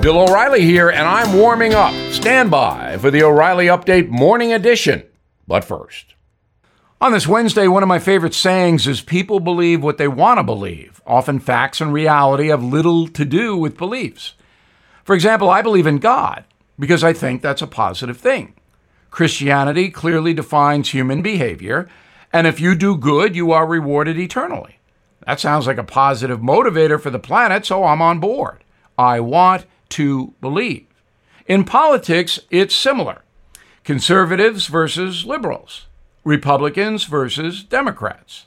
Bill O'Reilly here, and I'm warming up. Stand by for the O'Reilly Update Morning Edition. But first, on this Wednesday, one of my favorite sayings is people believe what they want to believe. Often facts and reality have little to do with beliefs. For example, I believe in God because I think that's a positive thing. Christianity clearly defines human behavior, and if you do good, you are rewarded eternally. That sounds like a positive motivator for the planet, so I'm on board. I want to believe. In politics, it's similar conservatives versus liberals, Republicans versus Democrats.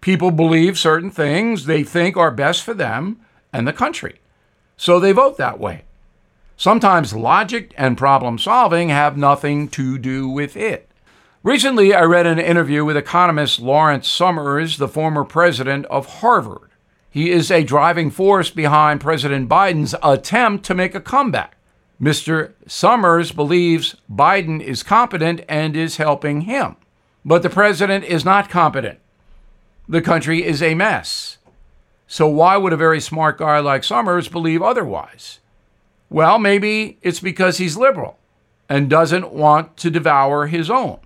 People believe certain things they think are best for them and the country, so they vote that way. Sometimes logic and problem solving have nothing to do with it. Recently, I read an interview with economist Lawrence Summers, the former president of Harvard. He is a driving force behind President Biden's attempt to make a comeback. Mr. Summers believes Biden is competent and is helping him. But the president is not competent. The country is a mess. So, why would a very smart guy like Summers believe otherwise? Well, maybe it's because he's liberal and doesn't want to devour his own.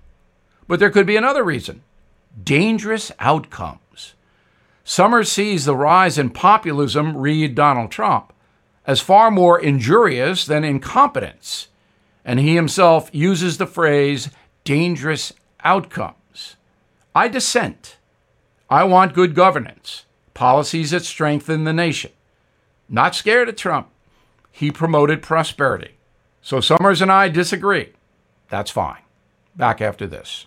But there could be another reason dangerous outcome. Summers sees the rise in populism, read Donald Trump, as far more injurious than incompetence, and he himself uses the phrase dangerous outcomes. I dissent. I want good governance, policies that strengthen the nation. Not scared of Trump. He promoted prosperity. So Summers and I disagree. That's fine. Back after this.